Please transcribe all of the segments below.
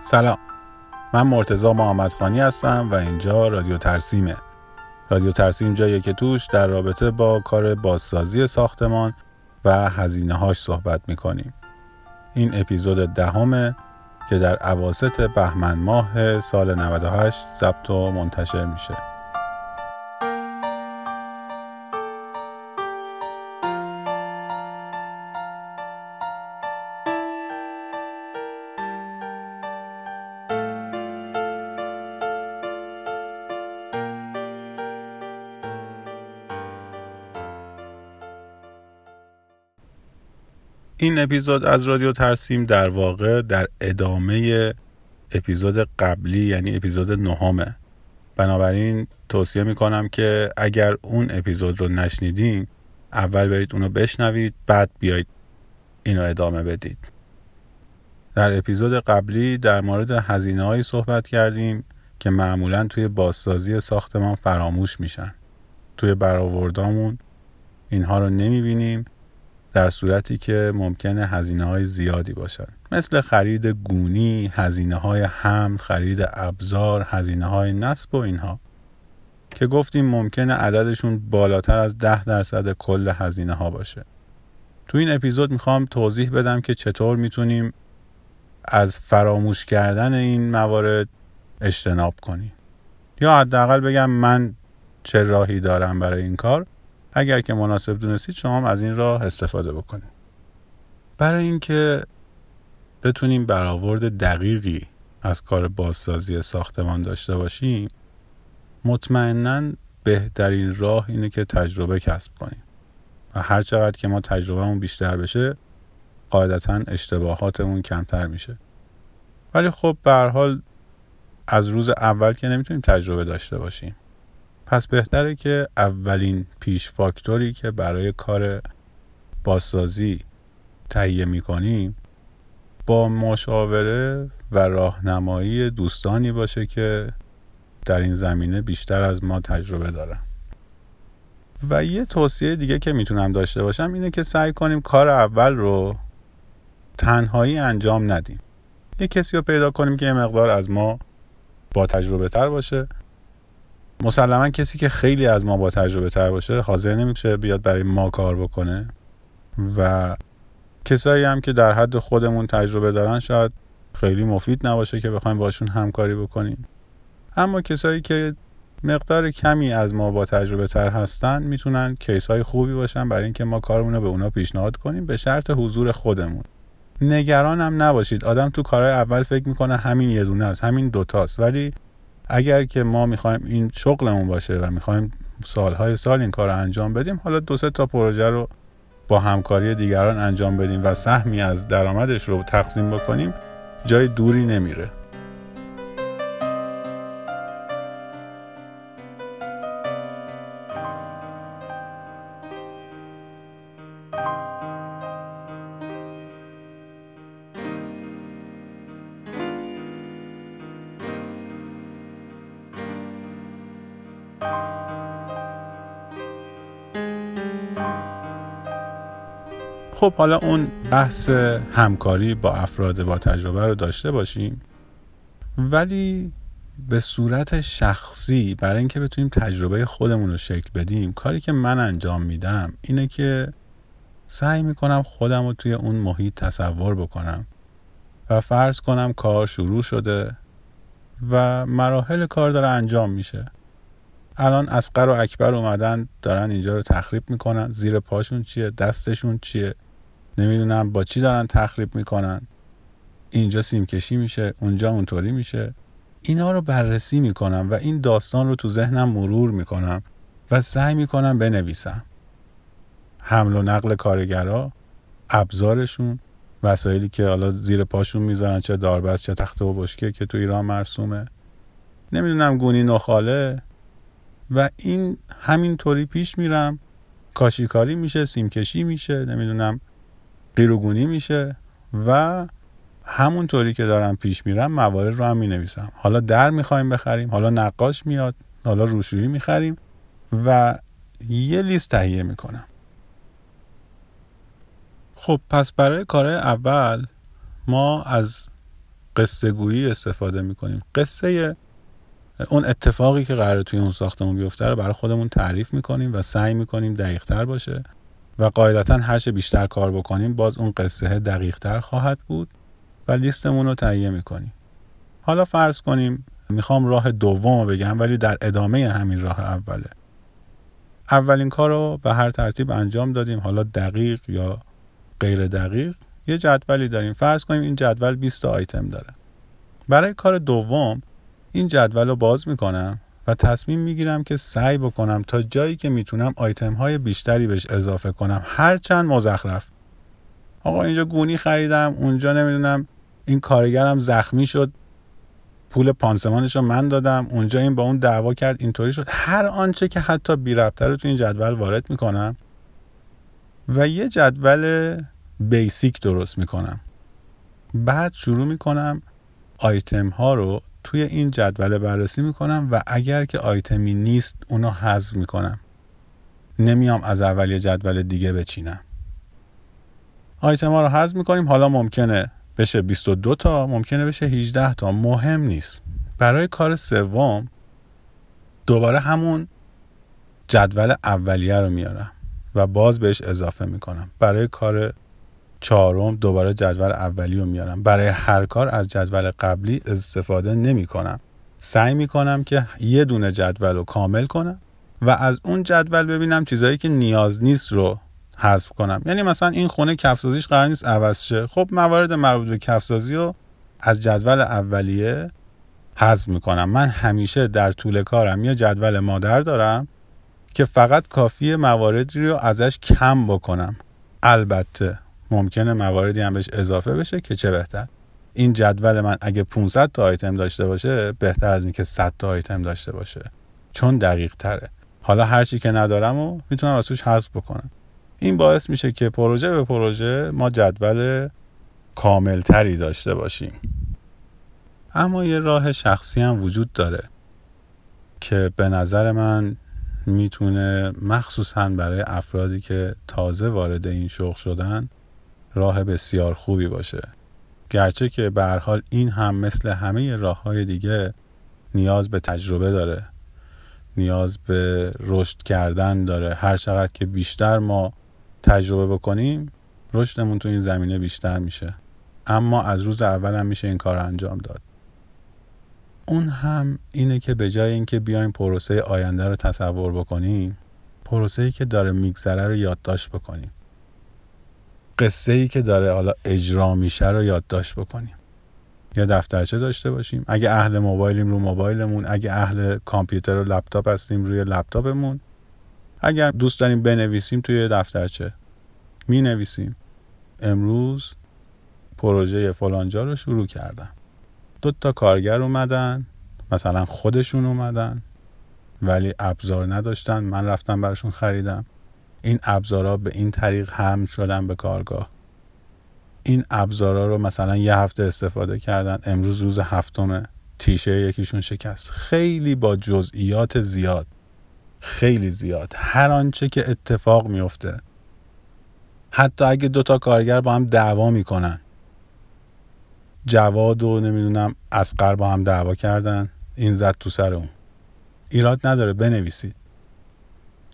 سلام. من مرتزا محمد خانی هستم و اینجا رادیو ترسیمه. رادیو ترسیم جاییه که توش در رابطه با کار بازسازی ساختمان و هزینه هاش صحبت می‌کنیم. این اپیزود دهمه که در عواست بهمن ماه سال 98 ضبط و منتشر میشه. این اپیزود از رادیو ترسیم در واقع در ادامه اپیزود قبلی یعنی اپیزود نهمه. بنابراین توصیه می‌کنم که اگر اون اپیزود رو نشنیدین اول برید اونو بشنوید بعد بیایید اینو ادامه بدید. در اپیزود قبلی در مورد هزینه هایی صحبت کردیم که معمولا توی بازسازی ساختمان فراموش میشن. توی برآوردامون اینها رو نمی‌بینیم. در صورتی که ممکنه هزینه های زیادی باشن. مثل خرید گونی، هزینه های حمل، خرید ابزار، هزینه های نصب و اینها. که گفتیم ممکنه عددشون بالاتر از ده درصد کل هزینه ها باشه. تو این اپیزود می‌خوام توضیح بدم که چطور می‌تونیم از فراموش کردن این موارد اجتناب کنیم. یا حداقل بگم من چه راهی دارم برای این کار. اگر که مناسب دونستید شما هم از این راه استفاده بکنید. برای اینکه بتونیم برآورد دقیقی از کار بازسازی ساختمان داشته باشیم مطمئنا بهترین راه اینه که تجربه کسب کنیم. و هر چقدر که ما تجربهمون بیشتر بشه قاعدتا اشتباهاتمون کمتر میشه. ولی خب به حال از روز اول که نمی‌تونیم تجربه داشته باشیم. پس بهتره که اولین پیش فاکتوری که برای کار بازسازی تهیه می‌کنیم با مشاوره و راهنمایی دوستانی باشه که در این زمینه بیشتر از ما تجربه دارن. و یه توصیه دیگه که می‌تونم داشته باشم اینه که سعی کنیم کار اول رو تنهایی انجام ندیم. یه کسی رو پیدا کنیم که یه مقدار از ما با تجربه تر باشه. مسلما کسی که خیلی از ما با تجربه تر باشه حاضر نمیشه بیاد برای ما کار بکنه. و کسایی هم که در حد خودمون تجربه دارن شاید خیلی مفید نباشه که بخوایم باشون همکاری بکنیم. اما کسایی که مقدار کمی از ما با تجربه تر هستن می‌تونن کیس های خوبی باشن برای اینکه ما کارمون رو به اونا پیشنهاد کنیم به شرط حضور خودمون. نگران هم نباشید. آدم تو کارهای اول فکر می‌کنه همین یه دونه است همین دوتاست ولی اگر که ما می‌خوایم این شغلمون باشه و می‌خوایم سالهای سال این کار رو انجام بدیم حالا دو سه تا پروژه رو با همکاری دیگران انجام بدیم و سهمی از درآمدش رو تقسیم بکنیم جای دوری نمیره. خب حالا اون بحث همکاری با افراد با تجربه رو داشته باشیم. ولی به صورت شخصی برای اینکه بتونیم تجربه خودمون رو شکل بدیم کاری که من انجام میدم اینه که سعی می‌کنم خودم رو توی اون محیط تصور بکنم و فرض کنم کار شروع شده و مراحل کار داره انجام میشه. الان اسقر و اکبر اومدن دارن اینجا رو تخریب می‌کنن. زیر پاشون چیه؟ دستشون چیه؟ نمی‌دونم با چی دارن تخریب می‌کنن. اینجا سیم کشی میشه اونجا اونطوری میشه. اینا رو بررسی می‌کنم و این داستان رو تو ذهنم مرور می‌کنم و سعی می‌کنم بنویسم. حمل و نقل کارگرا ابزارشون وسایلی که حالا زیر پاشون می‌ذارن چه داربست چه تخته و بشکه که تو ایران مرسومه. نمی‌دونم گونی نخاله. و این همینطوری پیش میرم. کاشیکاری میشه سیمکشی میشه. نمی‌دونم قیروگونی میشه و همونطوری که دارم پیش میرم موارد رو هم می نویسم حالا در می‌خوایم بخریم حالا نقاش میاد حالا روشویی می‌خریم و یه لیست تهیه می‌کنم. خب پس برای کار اول ما از قصه گویی استفاده می‌کنیم. قصه اون اتفاقی که قرار توی اون ساختمون بیفته رو برای خودمون تعریف می‌کنیم و سعی می‌کنیم دقیقتر باشه. و قاعدتا هر چه بیشتر کار بکنیم باز اون قصه دقیقتر خواهد بود و لیستمون رو تهیه می‌کنیم. حالا فرض کنیم می‌خوام راه دوم رو بگم ولی در ادامه همین راه اوله. اولین کار رو به هر ترتیب انجام دادیم. حالا دقیق یا غیر دقیق یه جدولی داریم. فرض کنیم این جدول 20 تا آیتم داره. برای کار دوم این جدول رو باز می‌کنم. و تصمیم می‌گیرم که سعی بکنم تا جایی که می‌تونم آیتم های بیشتری بهش اضافه کنم. هرچند مزخرف. آقا اینجا گونی خریدم اونجا نمی‌دونم این کارگرم زخمی شد پول پانسمانش رو من دادم اونجا این با اون دعوا کرد اینطوری شد. هر آنچه که حتی بی رو تو این جدول وارد می‌کنم و یه جدول بیسیک درست می‌کنم. بعد شروع می‌کنم آیتم ها رو توی این جدول بررسی می‌کنم و اگر که آیتمی نیست اونو حذف می‌کنم. نمیام از اول یه جدول دیگه بچینم. آیتم ها رو حذف می‌کنیم. حالا ممکنه بشه 22 تا ممکنه بشه 18 تا. مهم نیست. برای کار سوم دوباره همون جدول اولیه رو میارم و باز بهش اضافه می‌کنم. برای کار چهارم دوباره جدول اولی رو میارم. برای هر کار از جدول قبلی استفاده نمی کنم سعی می کنم که یه دونه جدول رو کامل کنم و از اون جدول ببینم چیزایی که نیاز نیست رو حذف کنم. یعنی مثلا این خونه کفسازیش قرار نیست عوض شه. خب موارد مربوط به کفسازی رو از جدول اولیه حذف می‌کنم. من همیشه در طول کارم یه جدول مادر دارم که فقط کافی مواردی رو ازش کم بکنم. البته ممکنه مواردی هم بهش اضافه بشه که چه بهتر. این جدول من اگه 500 تا آیتم داشته باشه بهتر از اینکه 100 تا آیتم داشته باشه. چون دقیق تره. حالا هر چی که ندارم و می‌تونم از توش حذف بکنم. این باعث میشه که پروژه به پروژه ما جدول کاملتری داشته باشیم. اما یه راه شخصی هم وجود داره که به نظر من می‌تونه مخصوصا برای افرادی که تازه وارد این شغل شدن راه بسیار خوبی باشه. گرچه که به حال این هم مثل همه راه های دیگه نیاز به تجربه داره. نیاز به رشد کردن داره. هر چقدر که بیشتر ما تجربه بکنیم رشدمون تو این زمینه بیشتر میشه. اما از روز اول هم میشه این کار انجام داد. اون هم اینه که به جای اینکه بیایم پروسه آینده رو تصور بکنیم پروسه ای که داره میگذره رو یادداشت بکنیم. قصه ای که داره حالا اجرا میشه رو یادداشت بکنیم. یا دفترچه داشته باشیم. اگه اهل موبایلیم رو موبایلمون اگه اهل کامپیوتر و لپتاپ هستیم روی لپتاپمون. اگر دوست داریم بنویسیم توی دفترچه. می نویسیم امروز پروژه فلانجا رو شروع کردم دو تا کارگر اومدن. مثلا خودشون اومدن. ولی ابزار نداشتن. من رفتم براشون خریدم. این ابزارا به این طریق هم شدن به کارگاه. این ابزارا رو مثلا یه هفته استفاده کردن امروز روز هفتمه تیشه یکیشون شکست. خیلی با جزئیات زیاد. خیلی زیاد. هر آنچه که اتفاق میفته. حتی اگه دوتا کارگر با هم دعوا می‌کنن. جواد و نمی‌دونم اسقر با هم دعوا کردن. این زد تو سر اون. ایراد نداره بنویسید.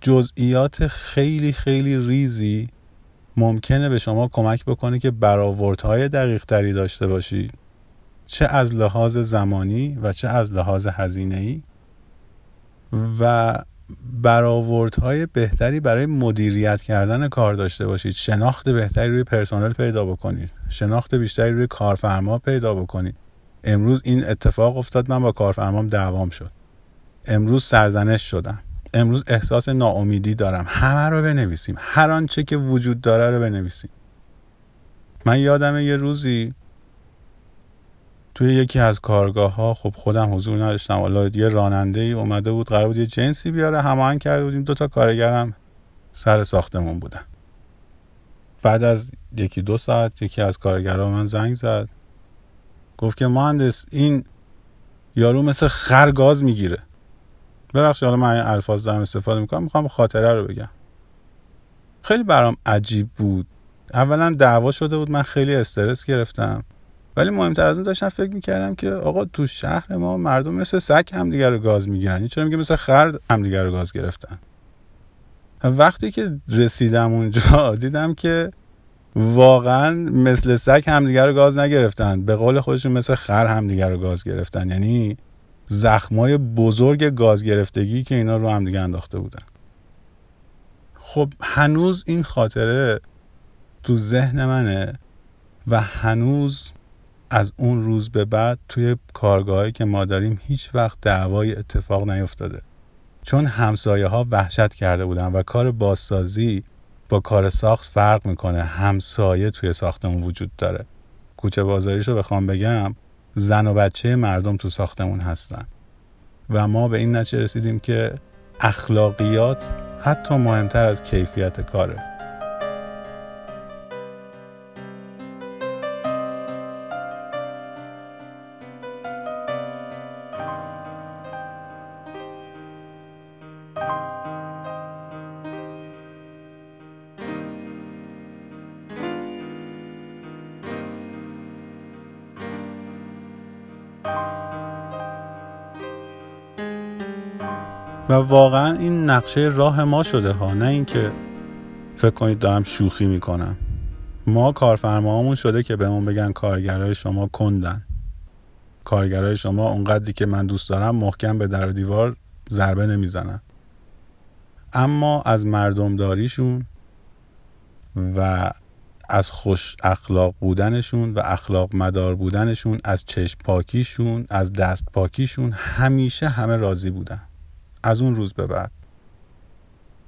جزئیات خیلی خیلی ریزی ممکنه به شما کمک بکنه که برآوردهای دقیق تری داشته باشی. چه از لحاظ زمانی و چه از لحاظ هزینه ای و برآوردهای بهتری برای مدیریت کردن کار داشته باشید شناخت بهتری روی پرسنل پیدا بکنید شناخت بیشتری روی کارفرما پیدا بکنید امروز این اتفاق افتاد من با کارفرمام دعوام شد. امروز سرزنش شدم. امروز احساس ناامیدی دارم. همه رو بنویسیم. هر آنچه که وجود داره رو بنویسیم. من یادم یه روزی توی یکی از کارگاه ها خب خودم حضور نداشتم. والا یه راننده ای اومده بود قرار بود یه جنسی بیاره. هماهنگ کرده بودیم. دوتا کارگرم سر ساختمون بودن. بعد از یکی دو ساعت یکی از کارگرها من زنگ زد. گفت که مهندس این یارو مثل خر گاز می‌گیره. ببخشید حالا من الفاظ دارم استفاده می‌کنم می‌خوام خاطره رو بگم. خیلی برام عجیب بود. اولا دعوا شده بود من خیلی استرس گرفتم. ولی مهمتر از اون داشتم فکر می‌کردم که آقا تو شهر ما مردم مثل سگ همدیگه رو گاز می‌گیرن. چرا میگه مثل خرد همدیگه رو گاز گرفتن؟ وقتی که رسیدم اونجا دیدم که واقعا مثل سگ همدیگه رو گاز نگرفتن. به قول خودشون مثل خر همدیگه رو گاز گرفتن. یعنی زخمای بزرگ گاز گرفتگی که اینا رو همدیگه انداخته بودن. خب هنوز این خاطره تو ذهن منه و هنوز از اون روز به بعد توی کارگاهی که ما داریم هیچ وقت دعوای اتفاق نیفتاده. چون همسایه ها وحشت کرده بودن و کار بازسازی با کار ساخت فرق می‌کنه. همسایه توی ساختمون وجود داره. کوچه بازاریشو بخوام بگم زن و بچه مردم تو ساختمون هستن. و ما به این نتیجه رسیدیم که اخلاقیات حتی مهمتر از کیفیت کاره. واقعا این نقشه راه ما شده ها نه اینکه فکر کنید دارم شوخی می‌کنم. ما کارفرماهامون شده که بهمون بگن کارگرای شما کندن. کارگرای شما اونقدری که من دوست دارم محکم به در و دیوار ضربه نمی‌زنن. اما از مردمداریشون و از خوش اخلاق بودنشون و اخلاق مدار بودنشون از چشم پاکیشون از دست پاکیشون همیشه همه راضی بودن. از اون روز به بعد.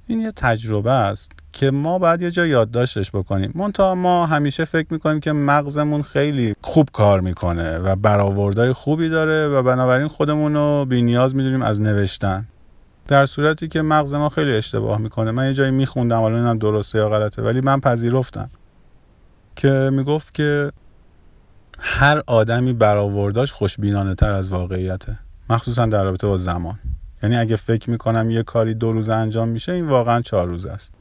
این یه تجربه است که ما باید یه جا یادداشتش بکنیم. منتها ما همیشه فکر می‌کنیم که مغزمون خیلی خوب کار می‌کنه و برآوردهای خوبی داره و بنابراین خودمون رو بی نیاز می‌دونیم از نوشتن. در صورتی که مغز ما خیلی اشتباه می‌کنه. من یه جایی میخوندم حالا اینم درسته یا غلطه ولی من پذیرفتم که می‌گفت که هر آدمی برآورداش خوشبینانه تر از واقعیته مخصوصا در رابطه با زمان. یعنی اگه فکر می‌کنم یه کاری دو روز انجام میشه این واقعا چهار روز است.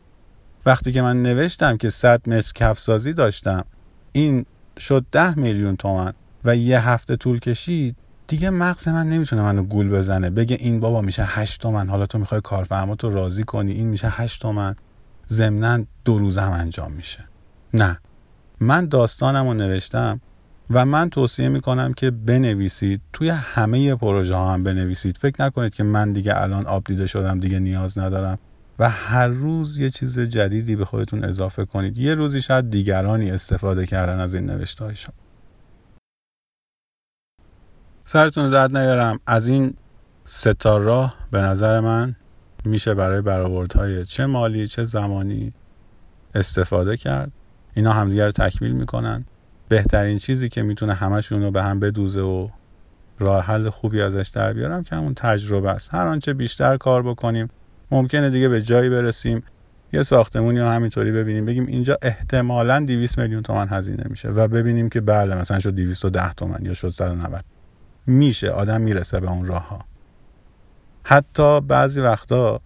وقتی که من نوشتم که 100 متر کفسازی داشتم این شد ده میلیون تومن و یه هفته طول کشید دیگه مغز من نمی‌تونه منو گول بزنه. بگه این بابا میشه هشت تومن حالا تو می‌خوای کارفرما تو راضی کنی این میشه هشت تومن ضمنا دو روز هم انجام میشه. نه. من داستانم رو نوشتم و من توصیه می‌کنم که بنویسید. توی همه پروژه ها هم بنویسید. فکر نکنید که من دیگه الان آب دیده شدم دیگه نیاز ندارم. و هر روز یه چیز جدیدی به خودتون اضافه کنید. یه روزی شاید دیگرانی استفاده کردن از این نوشته های شما. سرتون درد نیارم. از این ستا راه به نظر من میشه برای برآوردهای چه مالی چه زمانی استفاده کرد. اینا همدیگر تکمیل می‌کنن. بهترین چیزی که می‌تونه همشون رو به هم بدوزه و راه حل خوبی ازش در بیارم که همون تجربه است. هر آنچه بیشتر کار بکنیم ممکنه دیگه به جایی برسیم یه ساختمونی رو همینطوری ببینیم بگیم اینجا احتمالا 200 میلیون تومن هزینه میشه و ببینیم که بله مثلا شد 210 تومن یا شد 190 میشه آدم می‌رسه به اون راه ها حتی بعضی وقتا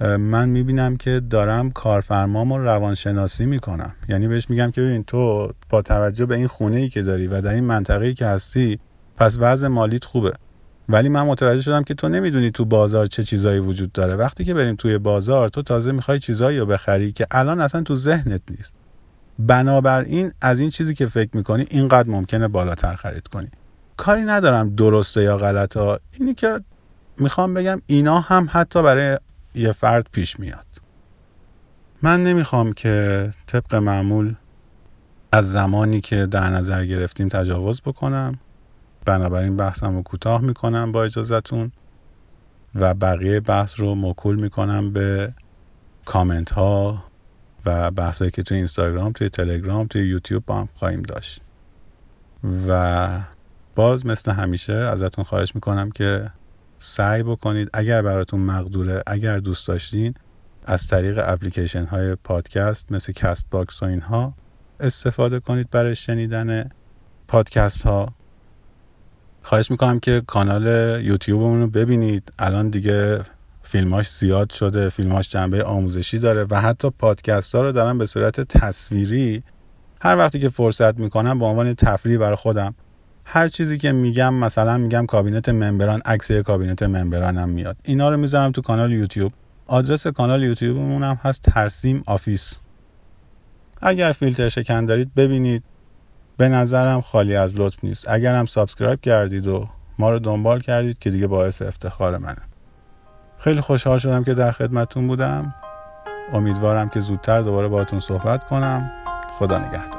من می‌بینم که دارم کارفرمامو روانشناسی می‌کنم. یعنی بهش میگم که ببین تو با توجه به این خونه ای که داری و در این منطقه ای که هستی پس وضع مالیت خوبه. ولی من متوجه شدم که تو نمی‌دونی تو بازار چه چیزایی وجود داره. وقتی که بریم توی بازار تو تازه می‌خوای چیزایی رو بخری که الان اصلا تو ذهنت نیست. بنابراین از این چیزی که فکر می‌کنی اینقدر ممکنه بالاتر خرید کنی. کاری ندارم درسته یا غلطه. اینی که می‌خوام بگم اینا هم حتی برای یه فرد پیش میاد. من نمی‌خوام که طبق معمول از زمانی که در نظر گرفتیم تجاوز بکنم بنابراین بحثم رو کوتاه می‌کنم با اجازتون و بقیه بحث رو مکول می‌کنم به کامنت ها و بحثایی که توی اینستاگرام توی تلگرام توی یوتیوب با هم خواهیم داشت. و باز مثل همیشه ازتون خواهش می‌کنم که سعی بکنید اگر براتون مقدوره اگر دوست داشتین از طریق اپلیکیشن های پادکست مثل Castbox و اینها استفاده کنید برای شنیدن پادکست ها خواهش می‌کنم که کانال یوتیوبمون رو ببینید. الان دیگه فیلماش زیاد شده فیلماش جنبه آموزشی داره و حتی پادکست ها رو دارن به صورت تصویری هر وقتی که فرصت می‌کنم به عنوان تفریح برای خودم هر چیزی که میگم مثلا میگم کابینت ممبران عکس کابینت ممبرانم میاد. اینا رو می‌ذارم تو کانال یوتیوب. آدرس کانال یوتیوبمون هم هست ترسیم office. اگر فیلتر شکن دارید ببینید. به نظرم خالی از لطف نیست. اگر هم subscribe کردید و ما رو دنبال کردید که دیگه باعث افتخار منه. خیلی خوشحال شدم که در خدمتون بودم. امیدوارم که زودتر دوباره باهاتون صحبت کنم. خدا نگهدار.